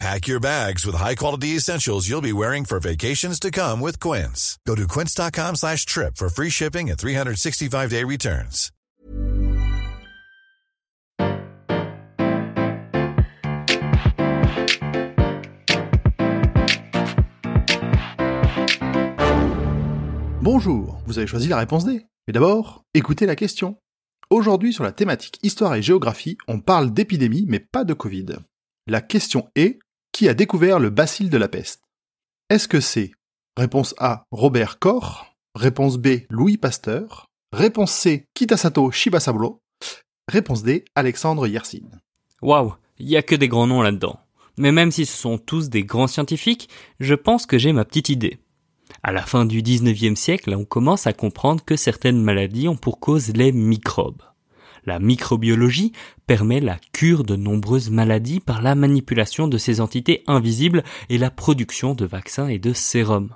Pack your bags with high-quality essentials you'll be wearing for vacations to come with Quince. Go to quince.com slash trip for free shipping and 365-day returns. Bonjour, vous avez choisi la réponse D. Mais d'abord, écoutez la question. Aujourd'hui, sur la thématique histoire et géographie, on parle d'épidémie, mais pas de Covid. La question est, qui a découvert le bacille de la peste? Est-ce que c'est réponse A, Robert Koch, réponse B, Louis Pasteur, réponse C, Kitasato Shibasaburo, réponse D, Alexandre Yersin Waouh, il y a que des grands noms là-dedans. Mais même si ce sont tous des grands scientifiques, je pense que j'ai ma petite idée. À la fin du 19e siècle, on commence à comprendre que certaines maladies ont pour cause les microbes. La microbiologie permet la cure de nombreuses maladies par la manipulation de ces entités invisibles et la production de vaccins et de sérums.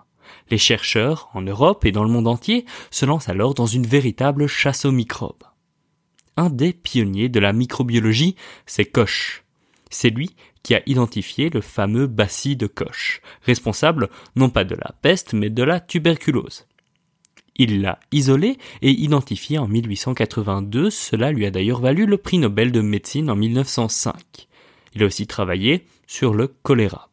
Les chercheurs, en Europe et dans le monde entier, se lancent alors dans une véritable chasse aux microbes. Un des pionniers de la microbiologie, c'est Koch. C'est lui qui a identifié le fameux bacille de Koch, responsable non pas de la peste mais de la tuberculose. Il l'a isolé et identifié en 1882, cela lui a d'ailleurs valu le prix Nobel de médecine en 1905. Il a aussi travaillé sur le choléra.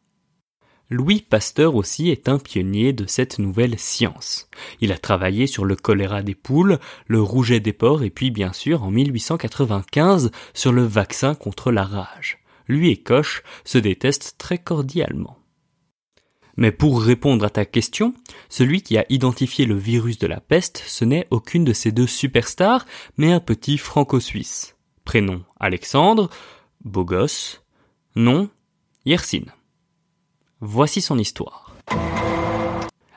Louis Pasteur aussi est un pionnier de cette nouvelle science. Il a travaillé sur le choléra des poules, le rouget des porcs et puis bien sûr en 1895 sur le vaccin contre la rage. Lui et Koch se détestent très cordialement. Mais pour répondre à ta question, celui qui a identifié le virus de la peste, ce n'est aucune de ces deux superstars, mais un petit franco-suisse. Prénom Alexandre, beau gosse, nom Yersin. Voici son histoire.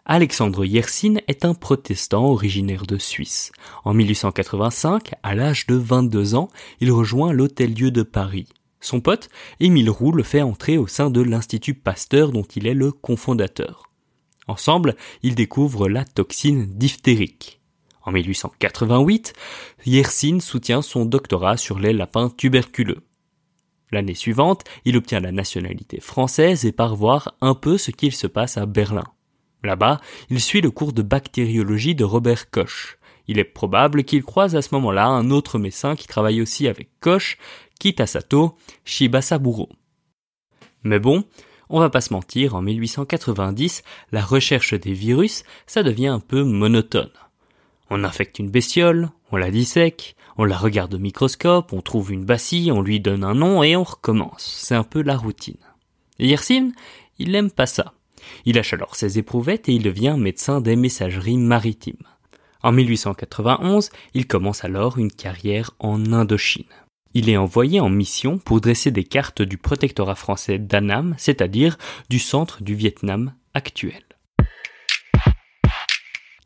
Alexandre Yersin est un protestant originaire de Suisse. En 1885, à l'âge de 22 ans, il rejoint l'Hôtel-Dieu de Paris. Son pote, Émile Roux, le fait entrer au sein de l'Institut Pasteur dont il est le cofondateur. Ensemble, ils découvrent la toxine diphtérique. En 1888, Yersin soutient son doctorat sur les lapins tuberculeux. L'année suivante, il obtient la nationalité française et part voir un peu ce qu'il se passe à Berlin. Là-bas, il suit le cours de bactériologie de Robert Koch. Il est probable qu'il croise à ce moment-là un autre médecin qui travaille aussi avec Koch, Kitasato Shibasaburo. Mais bon, on va pas se mentir, en 1890, la recherche des virus, ça devient un peu monotone. On infecte une bestiole, on la dissèque, on la regarde au microscope, on trouve une bacille, on lui donne un nom et on recommence. C'est un peu la routine. Yersin, il n'aime pas ça. Il lâche alors ses éprouvettes et il devient médecin des messageries maritimes. En 1891, il commence alors une carrière en Indochine. Il est envoyé en mission pour dresser des cartes du protectorat français d'Annam, c'est-à-dire du centre du Vietnam actuel.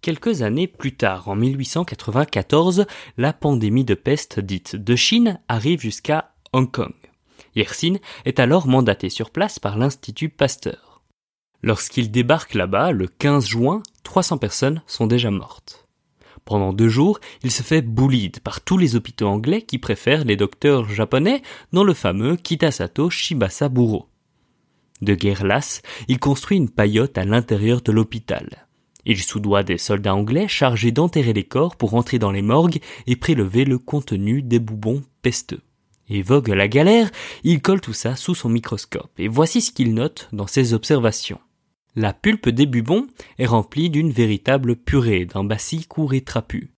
Quelques années plus tard, en 1894, la pandémie de peste dite de Chine arrive jusqu'à Hong Kong. Yersin est alors mandaté sur place par l'Institut Pasteur. Lorsqu'il débarque là-bas, le 15 juin, 300 personnes sont déjà mortes. Pendant deux jours, il se fait boulide par tous les hôpitaux anglais qui préfèrent les docteurs japonais dans le fameux Kitasato Shibasaburo. De guerre lasse, il construit une paillote à l'intérieur de l'hôpital. Il soudoie des soldats anglais chargés d'enterrer les corps pour entrer dans les morgues et prélever le contenu des boubons pesteux. Et vogue la galère, il colle tout ça sous son microscope, et voici ce qu'il note dans ses observations. La pulpe des bubons est remplie d'une véritable purée, d'un bacille court et trapu.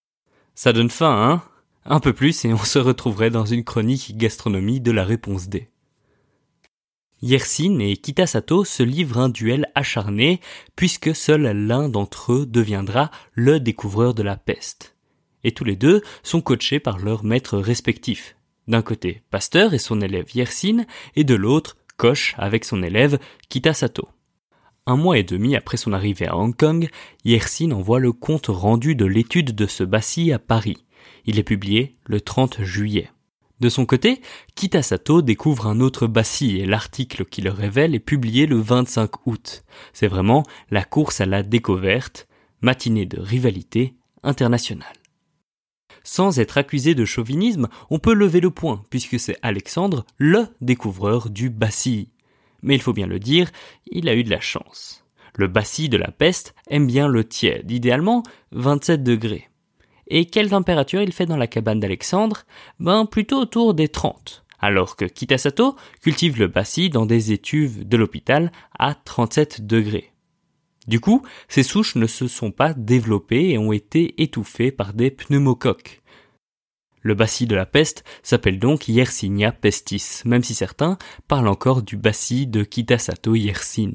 Ça donne faim, hein? Un peu plus et on se retrouverait dans une chronique gastronomie de la réponse D. Yersin et Kitasato se livrent un duel acharné, puisque seul l'un d'entre eux deviendra le découvreur de la peste. Et tous les deux sont coachés par leurs maîtres respectifs. D'un côté, Pasteur et son élève Yersin, et de l'autre, Koch avec son élève Kitasato. Un mois et demi après son arrivée à Hong Kong, Yersin envoie le compte rendu de l'étude de ce bacille à Paris. Il est publié le 30 juillet. De son côté, Kitasato découvre un autre bacille et l'article qui le révèle est publié le 25 août. C'est vraiment la course à la découverte, matinée de rivalité internationale. Sans être accusé de chauvinisme, on peut lever le point, puisque c'est Alexandre le découvreur du bacille. Mais il faut bien le dire, il a eu de la chance. Le bacille de la peste aime bien le tiède, idéalement 27 degrés. Et quelle température il fait dans la cabane d'Alexandre? Ben plutôt autour des 30. Alors que Kitasato cultive le bacille dans des étuves de l'hôpital à 37 degrés. Du coup, ces souches ne se sont pas développées et ont été étouffées par des pneumocoques. Le bacille de la peste s'appelle donc Yersinia pestis, même si certains parlent encore du bacille de Kitasato Yersin.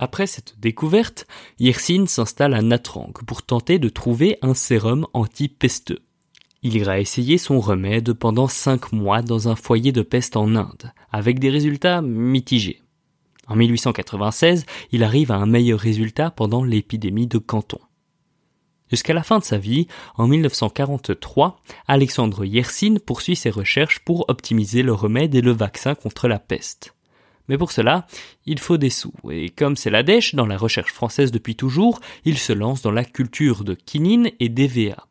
Après cette découverte, Yersin s'installe à Natrang pour tenter de trouver un sérum anti-pesteux. Il ira essayer son remède pendant cinq mois dans un foyer de peste en Inde, avec des résultats mitigés. En 1896, il arrive à un meilleur résultat pendant l'épidémie de Canton. Jusqu'à la fin de sa vie, en 1943, Alexandre Yersin poursuit ses recherches pour optimiser le remède et le vaccin contre la peste. Mais pour cela, il faut des sous, et comme c'est la dèche dans la recherche française depuis toujours, il se lance dans la culture de quinine et d'EVA.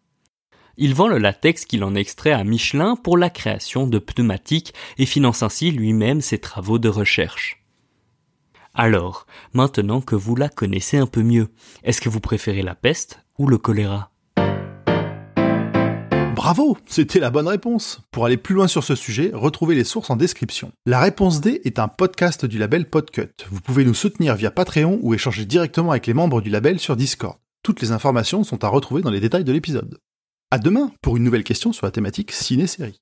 Il vend le latex qu'il en extrait à Michelin pour la création de pneumatiques et finance ainsi lui-même ses travaux de recherche. Alors, maintenant que vous la connaissez un peu mieux, est-ce que vous préférez la peste ou le choléra Bravo, c'était la bonne réponse. Pour aller plus loin sur ce sujet, retrouvez les sources en description. La réponse D est un podcast du label Podcut. Vous pouvez nous soutenir via Patreon ou échanger directement avec les membres du label sur Discord. Toutes les informations sont à retrouver dans les détails de l'épisode. À demain pour une nouvelle question sur la thématique ciné-série.